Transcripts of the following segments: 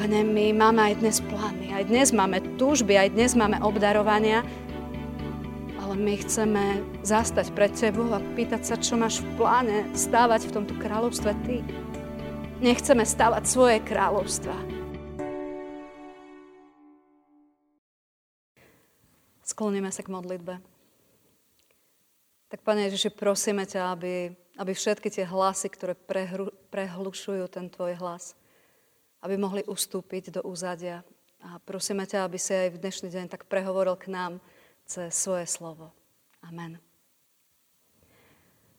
Pane, my máme aj dnes plány, aj dnes máme túžby, aj dnes máme obdarovania, ale my chceme zastať pred Tebou a pýtať sa, čo máš v pláne stávať v tomto kráľovstve Ty. Nechceme stávať svoje kráľovstva. Skloníme sa k modlitbe. Tak, Pane Ježiši, prosíme ťa, aby, aby všetky tie hlasy, ktoré prehru, prehlušujú ten Tvoj hlas, aby mohli ustúpiť do úzadia. A prosíme ťa, aby si aj v dnešný deň tak prehovoril k nám cez svoje slovo. Amen.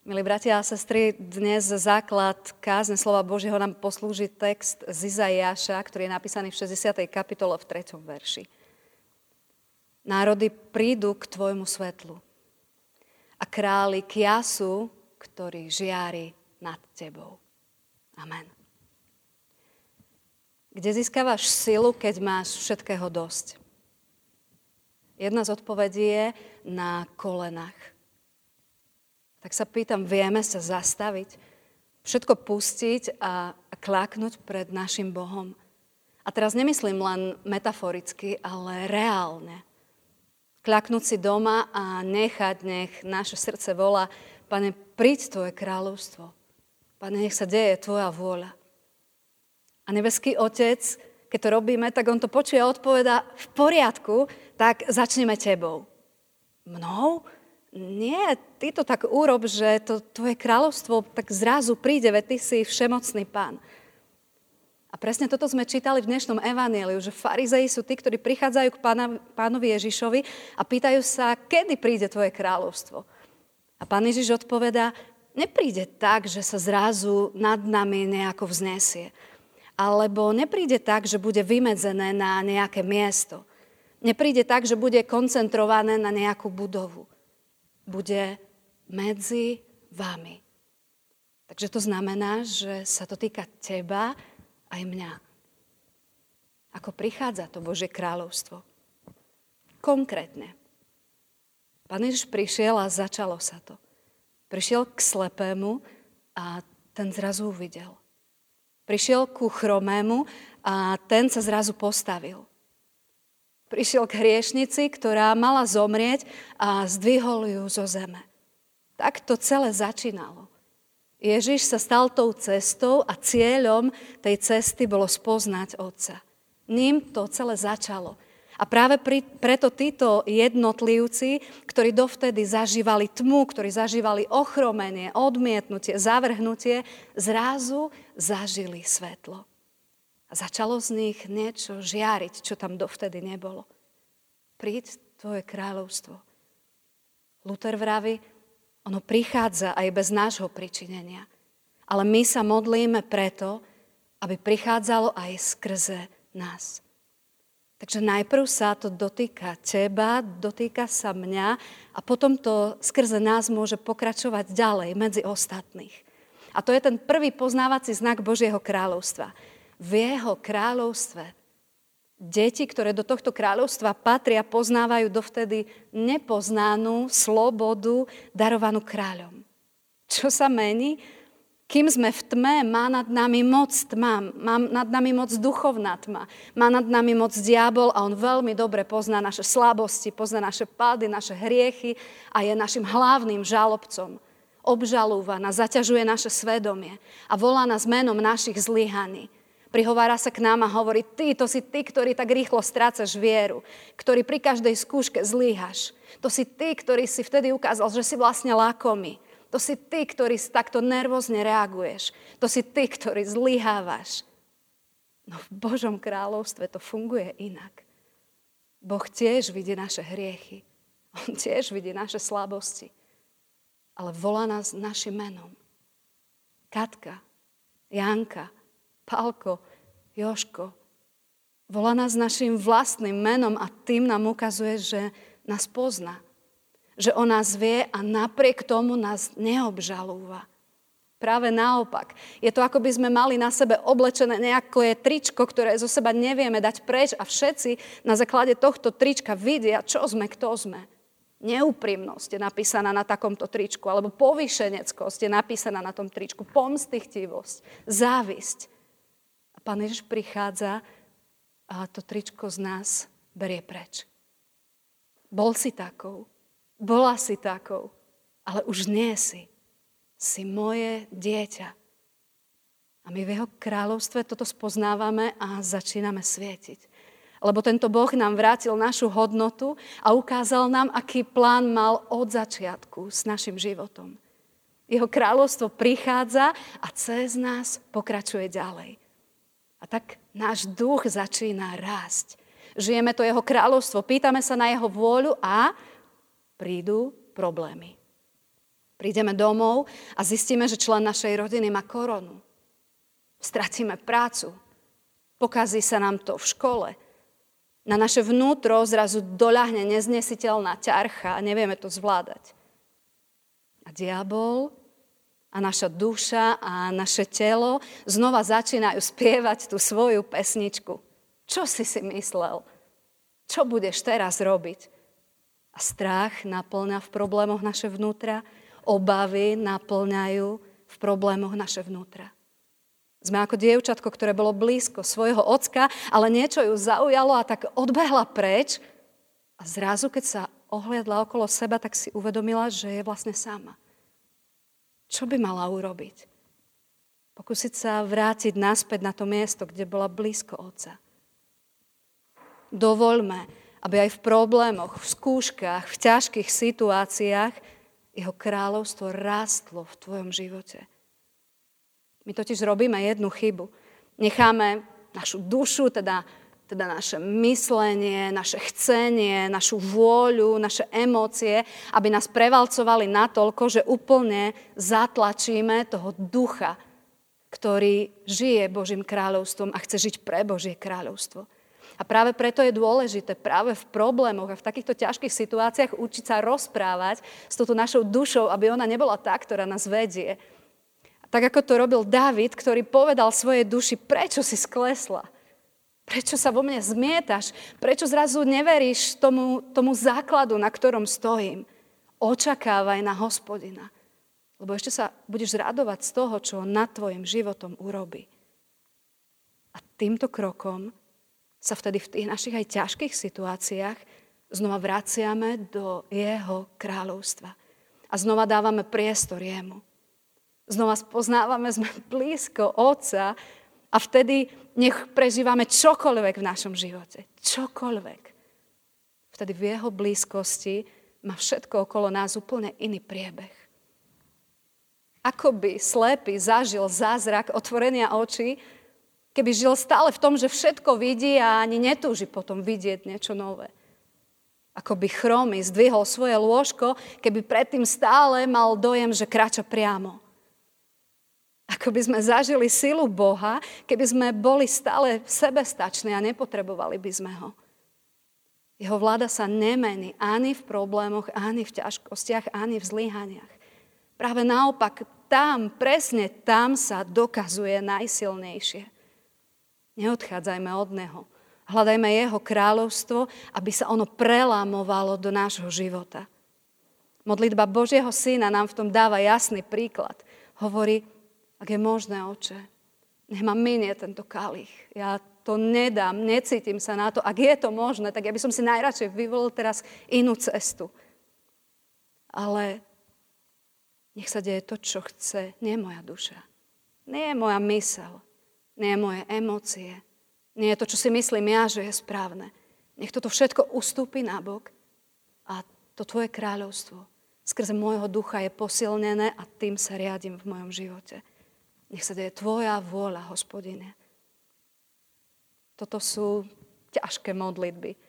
Milí bratia a sestry, dnes základ kázne slova Božieho nám poslúži text z Izaiáša, ktorý je napísaný v 60. kapitole v 3. verši. Národy prídu k tvojmu svetlu a králi k jasu, ktorý žiari nad tebou. Amen. Kde získavaš silu, keď máš všetkého dosť? Jedna z odpovedí je na kolenách. Tak sa pýtam, vieme sa zastaviť, všetko pustiť a, kláknuť pred našim Bohom? A teraz nemyslím len metaforicky, ale reálne. Kľaknúť si doma a nechať, nech naše srdce volá, Pane, príď Tvoje kráľovstvo. Pane, nech sa deje Tvoja vôľa. A nebeský Otec, keď to robíme, tak on to počuje a odpoveda v poriadku, tak začneme tebou. Mnou? Nie, ty to tak urob, že to tvoje kráľovstvo tak zrazu príde, veď ty si všemocný pán. A presne toto sme čítali v dnešnom evaníliu, že farizei sú tí, ktorí prichádzajú k pána, pánovi Ježišovi a pýtajú sa, kedy príde tvoje kráľovstvo. A pán Ježiš odpovedá, nepríde tak, že sa zrazu nad nami nejako vznesie alebo nepríde tak, že bude vymedzené na nejaké miesto. Nepríde tak, že bude koncentrované na nejakú budovu. Bude medzi vami. Takže to znamená, že sa to týka teba aj mňa. Ako prichádza to Božie kráľovstvo. Konkrétne. Pán Ježiš prišiel a začalo sa to. Prišiel k slepému a ten zrazu uvidel. Prišiel ku chromému a ten sa zrazu postavil. Prišiel k hriešnici, ktorá mala zomrieť a zdvihol ju zo zeme. Tak to celé začínalo. Ježiš sa stal tou cestou a cieľom tej cesty bolo spoznať Otca. Ním to celé začalo. A práve pri, preto títo jednotlivci, ktorí dovtedy zažívali tmu, ktorí zažívali ochromenie, odmietnutie, zavrhnutie, zrazu zažili svetlo. A začalo z nich niečo žiariť, čo tam dovtedy nebolo. Príď tvoje kráľovstvo. Luther vraví, ono prichádza aj bez nášho pričinenia. Ale my sa modlíme preto, aby prichádzalo aj skrze nás. Takže najprv sa to dotýka teba, dotýka sa mňa a potom to skrze nás môže pokračovať ďalej medzi ostatných. A to je ten prvý poznávací znak Božieho kráľovstva. V jeho kráľovstve deti, ktoré do tohto kráľovstva patria, poznávajú dovtedy nepoznanú slobodu darovanú kráľom. Čo sa mení? Kým sme v tme, má nad nami moc tma, má nad nami moc duchovná tma, má nad nami moc diabol a on veľmi dobre pozná naše slabosti, pozná naše pády, naše hriechy a je našim hlavným žalobcom. Obžalúva nás, zaťažuje naše svedomie a volá nás menom našich zlyhaní. Prihovára sa k nám a hovorí, ty, to si ty, ktorý tak rýchlo strácaš vieru, ktorý pri každej skúške zlyhaš. To si ty, ktorý si vtedy ukázal, že si vlastne lákomý to si ty, ktorý takto nervózne reaguješ. To si ty, ktorý zlyhávaš. No v Božom kráľovstve to funguje inak. Boh tiež vidí naše hriechy. On tiež vidí naše slabosti. Ale volá nás našim menom. Katka, Janka, Palko, Joško. Volá nás našim vlastným menom a tým nám ukazuje, že nás pozná že o nás vie a napriek tomu nás neobžalúva. Práve naopak. Je to, ako by sme mali na sebe oblečené nejaké tričko, ktoré zo seba nevieme dať preč a všetci na základe tohto trička vidia, čo sme, kto sme. Neúprimnosť je napísaná na takomto tričku, alebo povýšeneckosť je napísaná na tom tričku, pomstichtivosť, závisť. A Pán Ježiš prichádza a to tričko z nás berie preč. Bol si takou, bola si takou, ale už nie si. Si moje dieťa. A my v jeho kráľovstve toto spoznávame a začíname svietiť. Lebo tento Boh nám vrátil našu hodnotu a ukázal nám, aký plán mal od začiatku s našim životom. Jeho kráľovstvo prichádza a cez nás pokračuje ďalej. A tak náš duch začína rásť. Žijeme to jeho kráľovstvo, pýtame sa na jeho vôľu a prídu problémy. Prídeme domov a zistíme, že člen našej rodiny má koronu. Stratíme prácu. Pokazí sa nám to v škole. Na naše vnútro zrazu doľahne neznesiteľná ťarcha a nevieme to zvládať. A diabol a naša duša a naše telo znova začínajú spievať tú svoju pesničku. Čo si si myslel? Čo budeš teraz robiť? A strach naplňa v problémoch naše vnútra, obavy naplňajú v problémoch naše vnútra. Sme ako dievčatko, ktoré bolo blízko svojho ocka, ale niečo ju zaujalo a tak odbehla preč. A zrazu, keď sa ohliadla okolo seba, tak si uvedomila, že je vlastne sama. Čo by mala urobiť? Pokúsiť sa vrátiť naspäť na to miesto, kde bola blízko otca. Dovoľme, aby aj v problémoch, v skúškach, v ťažkých situáciách jeho kráľovstvo rástlo v tvojom živote. My totiž robíme jednu chybu. Necháme našu dušu, teda, teda naše myslenie, naše chcenie, našu vôľu, naše emócie, aby nás prevalcovali natoľko, že úplne zatlačíme toho ducha, ktorý žije Božím kráľovstvom a chce žiť pre Božie kráľovstvo. A práve preto je dôležité práve v problémoch a v takýchto ťažkých situáciách učiť sa rozprávať s touto našou dušou, aby ona nebola tá, ktorá nás vedie, tak ako to robil David, ktorý povedal svojej duši, prečo si sklesla? Prečo sa vo mne zmietaš? Prečo zrazu neveríš tomu, tomu základu, na ktorom stojím? Očakávaj na hospodina. Lebo ešte sa budeš radovať z toho, čo on nad tvojim životom urobí. A týmto krokom sa vtedy v tých našich aj ťažkých situáciách znova vraciame do jeho kráľovstva. A znova dávame priestor jemu. Znova spoznávame, sme blízko Otca a vtedy nech prežívame čokoľvek v našom živote. Čokoľvek. Vtedy v jeho blízkosti má všetko okolo nás úplne iný priebeh. Ako by slepý zažil zázrak otvorenia očí, keby žil stále v tom, že všetko vidí a ani netúži potom vidieť niečo nové. Ako by chromy zdvihol svoje lôžko, keby predtým stále mal dojem, že kráča priamo. Ako by sme zažili silu Boha, keby sme boli stále sebestační a nepotrebovali by sme ho. Jeho vláda sa nemení ani v problémoch, ani v ťažkostiach, ani v zlyhaniach. Práve naopak, tam, presne tam sa dokazuje najsilnejšie. Neodchádzajme od Neho. Hľadajme Jeho kráľovstvo, aby sa ono prelámovalo do nášho života. Modlitba Božieho Syna nám v tom dáva jasný príklad. Hovorí, ak je možné, oče, nech ma minie tento kalich. Ja to nedám, necítim sa na to. Ak je to možné, tak ja by som si najradšej vyvolil teraz inú cestu. Ale nech sa deje to, čo chce, nie moja duša. Nie je moja mysel, nie je moje emócie, nie je to, čo si myslím ja, že je správne. Nech toto všetko ustúpi na bok a to tvoje kráľovstvo skrze môjho ducha je posilnené a tým sa riadím v mojom živote. Nech sa deje Tvoja vôľa, hospodine. Toto sú ťažké modlitby,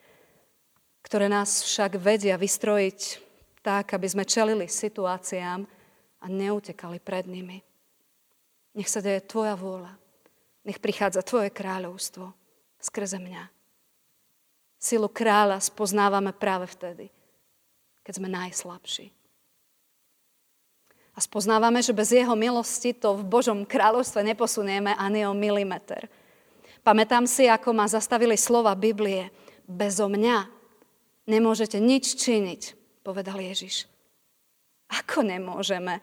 ktoré nás však vedia vystrojiť tak, aby sme čelili situáciám a neutekali pred nimi. Nech sa deje Tvoja vôľa. Nech prichádza Tvoje kráľovstvo skrze mňa. Silu kráľa spoznávame práve vtedy, keď sme najslabší. A spoznávame, že bez jeho milosti to v Božom kráľovstve neposunieme ani o milimeter. Pamätám si, ako ma zastavili slova Biblie. Bezo mňa nemôžete nič činiť, povedal Ježiš. Ako nemôžeme?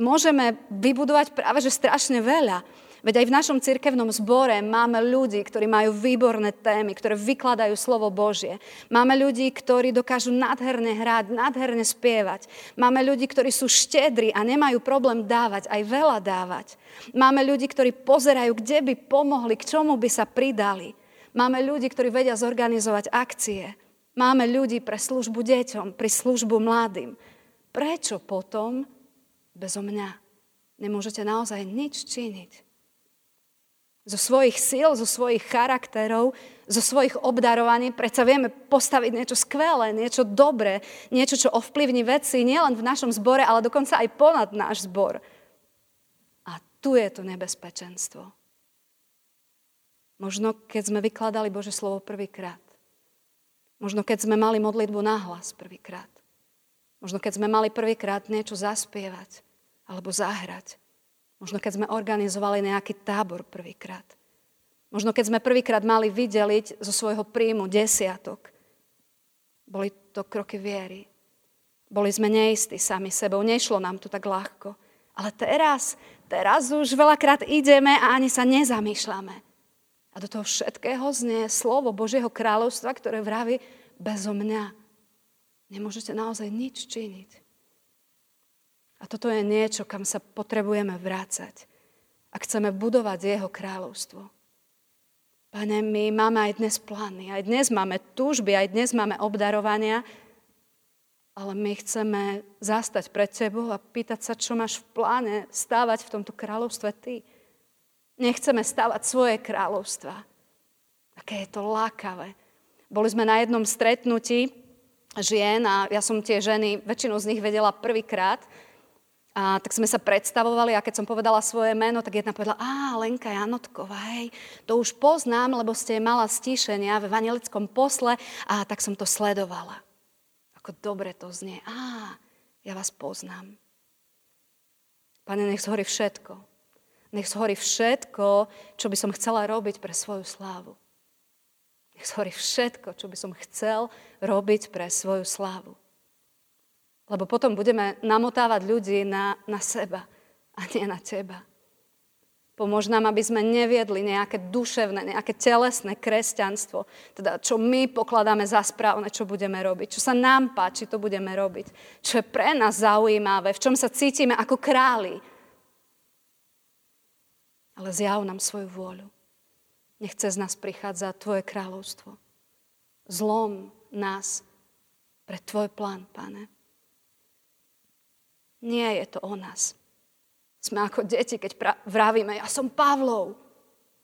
Môžeme vybudovať práve že strašne veľa. Veď aj v našom cirkevnom zbore máme ľudí, ktorí majú výborné témy, ktoré vykladajú slovo Božie. Máme ľudí, ktorí dokážu nádherne hrať, nádherne spievať. Máme ľudí, ktorí sú štedri a nemajú problém dávať, aj veľa dávať. Máme ľudí, ktorí pozerajú, kde by pomohli, k čomu by sa pridali. Máme ľudí, ktorí vedia zorganizovať akcie. Máme ľudí pre službu deťom, pri službu mladým. Prečo potom bezo mňa nemôžete naozaj nič činiť? Zo svojich síl, zo svojich charakterov, zo svojich obdarovaní predsa vieme postaviť niečo skvelé, niečo dobré, niečo, čo ovplyvní veci nielen v našom zbore, ale dokonca aj ponad náš zbor. A tu je to nebezpečenstvo. Možno keď sme vykladali Bože slovo prvýkrát. Možno keď sme mali modlitbu nahlas prvýkrát. Možno keď sme mali prvýkrát niečo zaspievať alebo zahrať. Možno keď sme organizovali nejaký tábor prvýkrát. Možno keď sme prvýkrát mali vydeliť zo svojho príjmu desiatok. Boli to kroky viery. Boli sme neistí sami sebou, nešlo nám to tak ľahko. Ale teraz, teraz už veľakrát ideme a ani sa nezamýšľame. A do toho všetkého znie slovo Božieho kráľovstva, ktoré vraví, bezo mňa nemôžete naozaj nič činiť. A toto je niečo, kam sa potrebujeme vrácať. Ak chceme budovať jeho kráľovstvo. Pane, my máme aj dnes plány, aj dnes máme túžby, aj dnes máme obdarovania, ale my chceme zastať pred Tebou a pýtať sa, čo máš v pláne stávať v tomto kráľovstve Ty. Nechceme stávať svoje kráľovstva. Aké je to lákavé. Boli sme na jednom stretnutí žien a ja som tie ženy, väčšinu z nich vedela prvýkrát. A tak sme sa predstavovali a keď som povedala svoje meno, tak jedna povedala, á, Lenka Janotková, hej, to už poznám, lebo ste mala stíšenia v evangelickom posle a tak som to sledovala. Ako dobre to znie. Á, ja vás poznám. Pane, nech zhorí všetko. Nech zhorí všetko, čo by som chcela robiť pre svoju slávu. Nech zhorí všetko, čo by som chcel robiť pre svoju slávu. Lebo potom budeme namotávať ľudí na, na seba a nie na teba. Pomôž nám, aby sme neviedli nejaké duševné, nejaké telesné kresťanstvo, teda čo my pokladáme za správne, čo budeme robiť, čo sa nám páči, to budeme robiť, čo je pre nás zaujímavé, v čom sa cítime ako králi. Ale zjav nám svoju vôľu. Nech cez nás prichádza Tvoje kráľovstvo. Zlom nás pre Tvoj plán, Pane. Nie je to o nás. Sme ako deti, keď pra- vravíme, ja som Pavlov,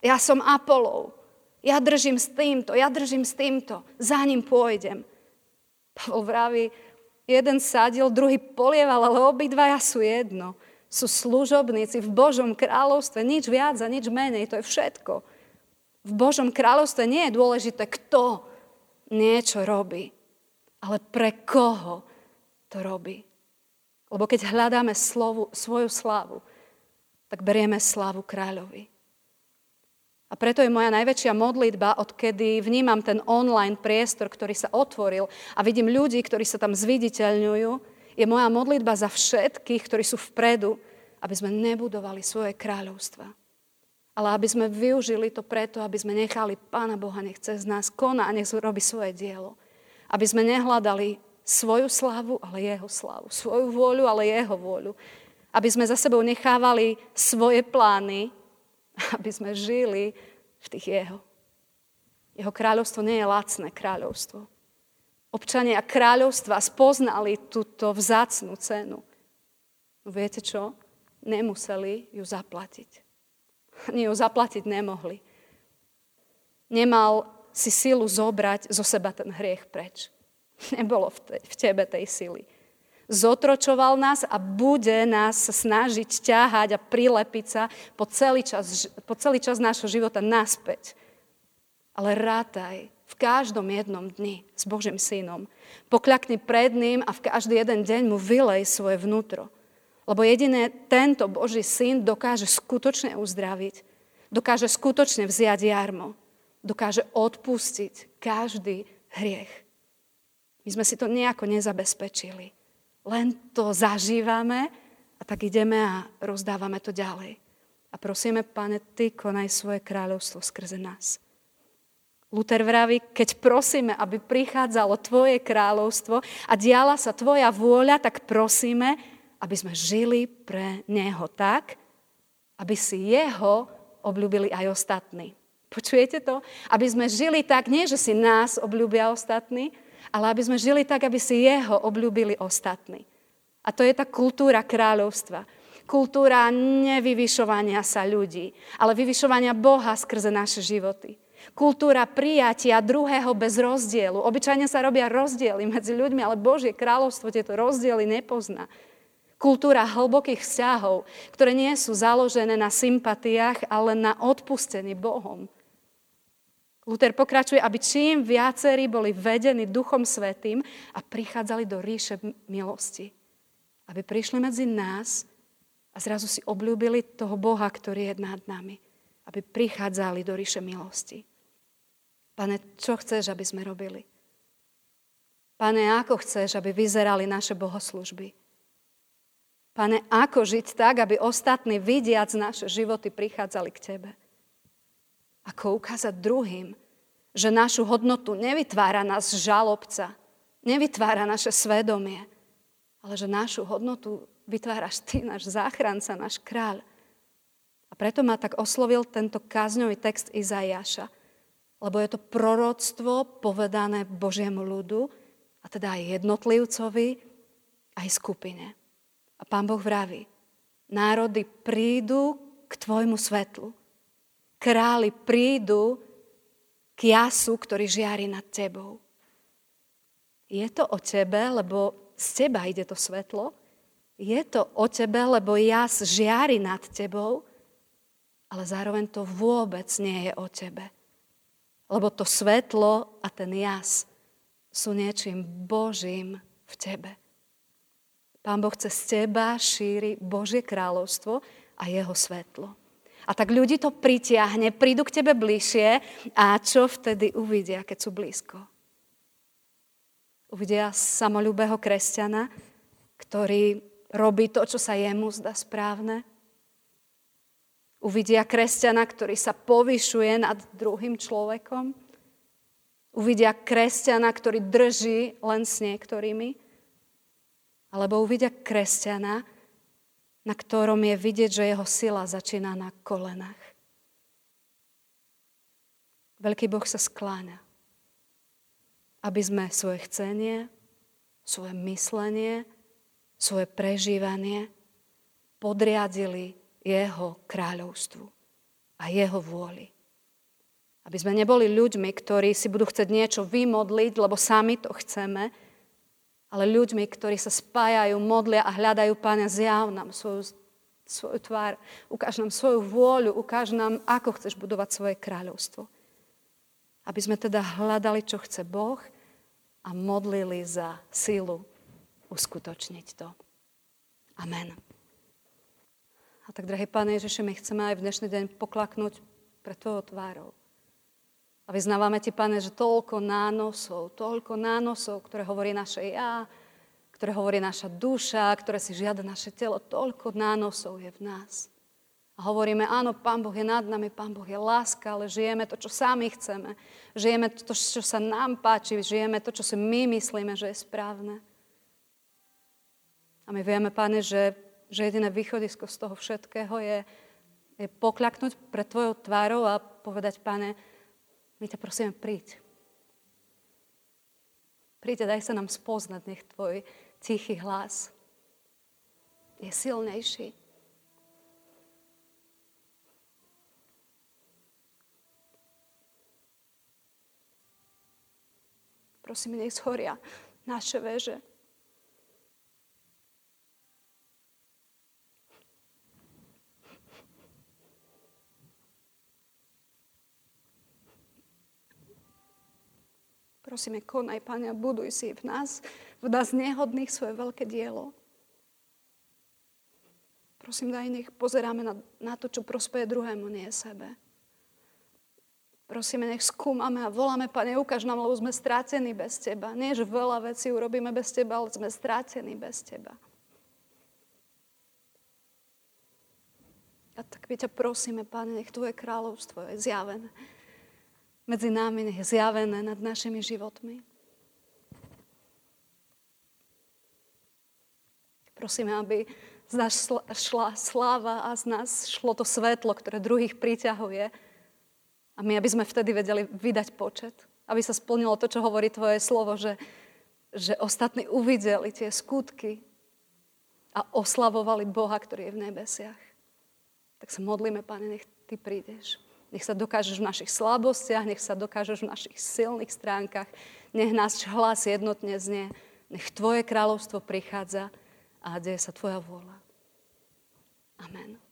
ja som Apolov, ja držím s týmto, ja držím s týmto, za ním pôjdem. Pavol vraví, jeden sadil, druhý polieval, ale obidvaja sú jedno. Sú služobníci v Božom kráľovstve, nič viac a nič menej, to je všetko. V Božom kráľovstve nie je dôležité, kto niečo robí, ale pre koho to robí. Lebo keď hľadáme slovu, svoju slávu, tak berieme slávu kráľovi. A preto je moja najväčšia modlitba, odkedy vnímam ten online priestor, ktorý sa otvoril a vidím ľudí, ktorí sa tam zviditeľňujú, je moja modlitba za všetkých, ktorí sú vpredu, aby sme nebudovali svoje kráľovstva ale aby sme využili to preto, aby sme nechali Pána Boha, nech cez nás koná a nech robí svoje dielo. Aby sme nehľadali svoju slavu, ale jeho slavu. Svoju vôľu, ale jeho vôľu. Aby sme za sebou nechávali svoje plány, aby sme žili v tých jeho. Jeho kráľovstvo nie je lacné kráľovstvo. Občania kráľovstva spoznali túto vzácnú cenu. No viete čo? Nemuseli ju zaplatiť. Ani ju zaplatiť nemohli. Nemal si silu zobrať zo seba ten hriech preč. Nebolo v, te, v tebe tej sily. Zotročoval nás a bude nás snažiť ťahať a prilepiť sa po celý čas, po celý čas nášho života naspäť. Ale rátaj v každom jednom dni s Božím synom. Pokľakni pred ním a v každý jeden deň mu vylej svoje vnútro. Lebo jediné tento Boží syn dokáže skutočne uzdraviť, dokáže skutočne vziať jarmo, dokáže odpustiť každý hriech. My sme si to nejako nezabezpečili. Len to zažívame a tak ideme a rozdávame to ďalej. A prosíme, Pane, Ty konaj svoje kráľovstvo skrze nás. Luther vraví, keď prosíme, aby prichádzalo Tvoje kráľovstvo a diala sa Tvoja vôľa, tak prosíme, aby sme žili pre Neho tak, aby si Jeho obľúbili aj ostatní. Počujete to? Aby sme žili tak, nie že si nás obľúbia ostatní, ale aby sme žili tak, aby si Jeho obľúbili ostatní. A to je tá kultúra kráľovstva. Kultúra nevyvyšovania sa ľudí, ale vyvyšovania Boha skrze naše životy. Kultúra prijatia druhého bez rozdielu. Obyčajne sa robia rozdiely medzi ľuďmi, ale Božie kráľovstvo tieto rozdiely nepozná. Kultúra hlbokých vzťahov, ktoré nie sú založené na sympatiách, ale na odpustení Bohom. Luther pokračuje, aby čím viacerí boli vedení Duchom Svetým a prichádzali do ríše milosti. Aby prišli medzi nás a zrazu si obľúbili toho Boha, ktorý je nad nami. Aby prichádzali do ríše milosti. Pane, čo chceš, aby sme robili? Pane, ako chceš, aby vyzerali naše bohoslužby? Pane, ako žiť tak, aby ostatní vidiac naše životy prichádzali k Tebe? Ako ukázať druhým, že našu hodnotu nevytvára nás žalobca, nevytvára naše svedomie, ale že našu hodnotu vytváraš Ty, náš záchranca, náš kráľ. A preto ma tak oslovil tento kázňový text Izajaša. Lebo je to proroctvo povedané Božiemu ľudu, a teda aj jednotlivcovi, aj skupine. A pán Boh vraví, národy prídu k tvojmu svetlu. Králi prídu k jasu, ktorý žiari nad tebou. Je to o tebe, lebo z teba ide to svetlo, je to o tebe, lebo jas žiari nad tebou, ale zároveň to vôbec nie je o tebe. Lebo to svetlo a ten jas sú niečím Božím v tebe. Pán Boh cez teba šíri Božie kráľovstvo a jeho svetlo. A tak ľudí to pritiahne, prídu k tebe bližšie a čo vtedy uvidia, keď sú blízko? Uvidia samolúbeho kresťana, ktorý robí to, čo sa jemu zdá správne. Uvidia kresťana, ktorý sa povyšuje nad druhým človekom. Uvidia kresťana, ktorý drží len s niektorými. Alebo uvidia kresťana, na ktorom je vidieť, že jeho sila začína na kolenách. Veľký Boh sa skláňa, aby sme svoje chcenie, svoje myslenie, svoje prežívanie podriadili jeho kráľovstvu a jeho vôli. Aby sme neboli ľuďmi, ktorí si budú chcieť niečo vymodliť, lebo sami to chceme, ale ľuďmi, ktorí sa spájajú, modlia a hľadajú Pána, zjav nám svoju, svoju tvár, ukáž nám svoju vôľu, ukáž nám, ako chceš budovať svoje kráľovstvo. Aby sme teda hľadali, čo chce Boh a modlili za sílu uskutočniť to. Amen. A tak, drahý Pane Ježiši, my chceme aj v dnešný deň poklaknúť pre Tvojou tvárou. A vyznávame Ti, Pane, že toľko nánosov, toľko nánosov, ktoré hovorí naše ja, ktoré hovorí naša duša, ktoré si žiada naše telo, toľko nánosov je v nás. A hovoríme, áno, Pán Boh je nad nami, Pán Boh je láska, ale žijeme to, čo sami chceme. Žijeme to, čo sa nám páči, žijeme to, čo si my myslíme, že je správne. A my vieme, Pane, že, že jediné východisko z toho všetkého je, je pokľaknúť pred Tvojou tvárou a povedať, Pane, my ťa prosíme, príď. Príď a daj sa nám spoznať, nech Tvoj tichý hlas je silnejší. Prosím, nech zhoria naše veže. Prosíme, konaj, Pane, buduj si v nás, v nás nehodných svoje veľké dielo. Prosím, daj, nech pozeráme na, na to, čo prospeje druhému, nie sebe. Prosíme, nech skúmame a voláme, Pane, ukáž nám, lebo sme strátení bez Teba. Nie, že veľa vecí urobíme bez Teba, ale sme strátení bez Teba. A Tak my ťa prosíme, Pane, nech Tvoje kráľovstvo je zjavené medzi nech je zjavené nad našimi životmi. Prosíme, aby z nás šla sláva a z nás šlo to svetlo, ktoré druhých priťahuje. A my, aby sme vtedy vedeli vydať počet. Aby sa splnilo to, čo hovorí Tvoje slovo, že, že ostatní uvideli tie skutky a oslavovali Boha, ktorý je v nebesiach. Tak sa modlíme, Pane, nech Ty prídeš. Nech sa dokážeš v našich slabostiach, nech sa dokážeš v našich silných stránkach, nech náš hlas jednotne znie, nech Tvoje kráľovstvo prichádza a deje sa Tvoja vôľa. Amen.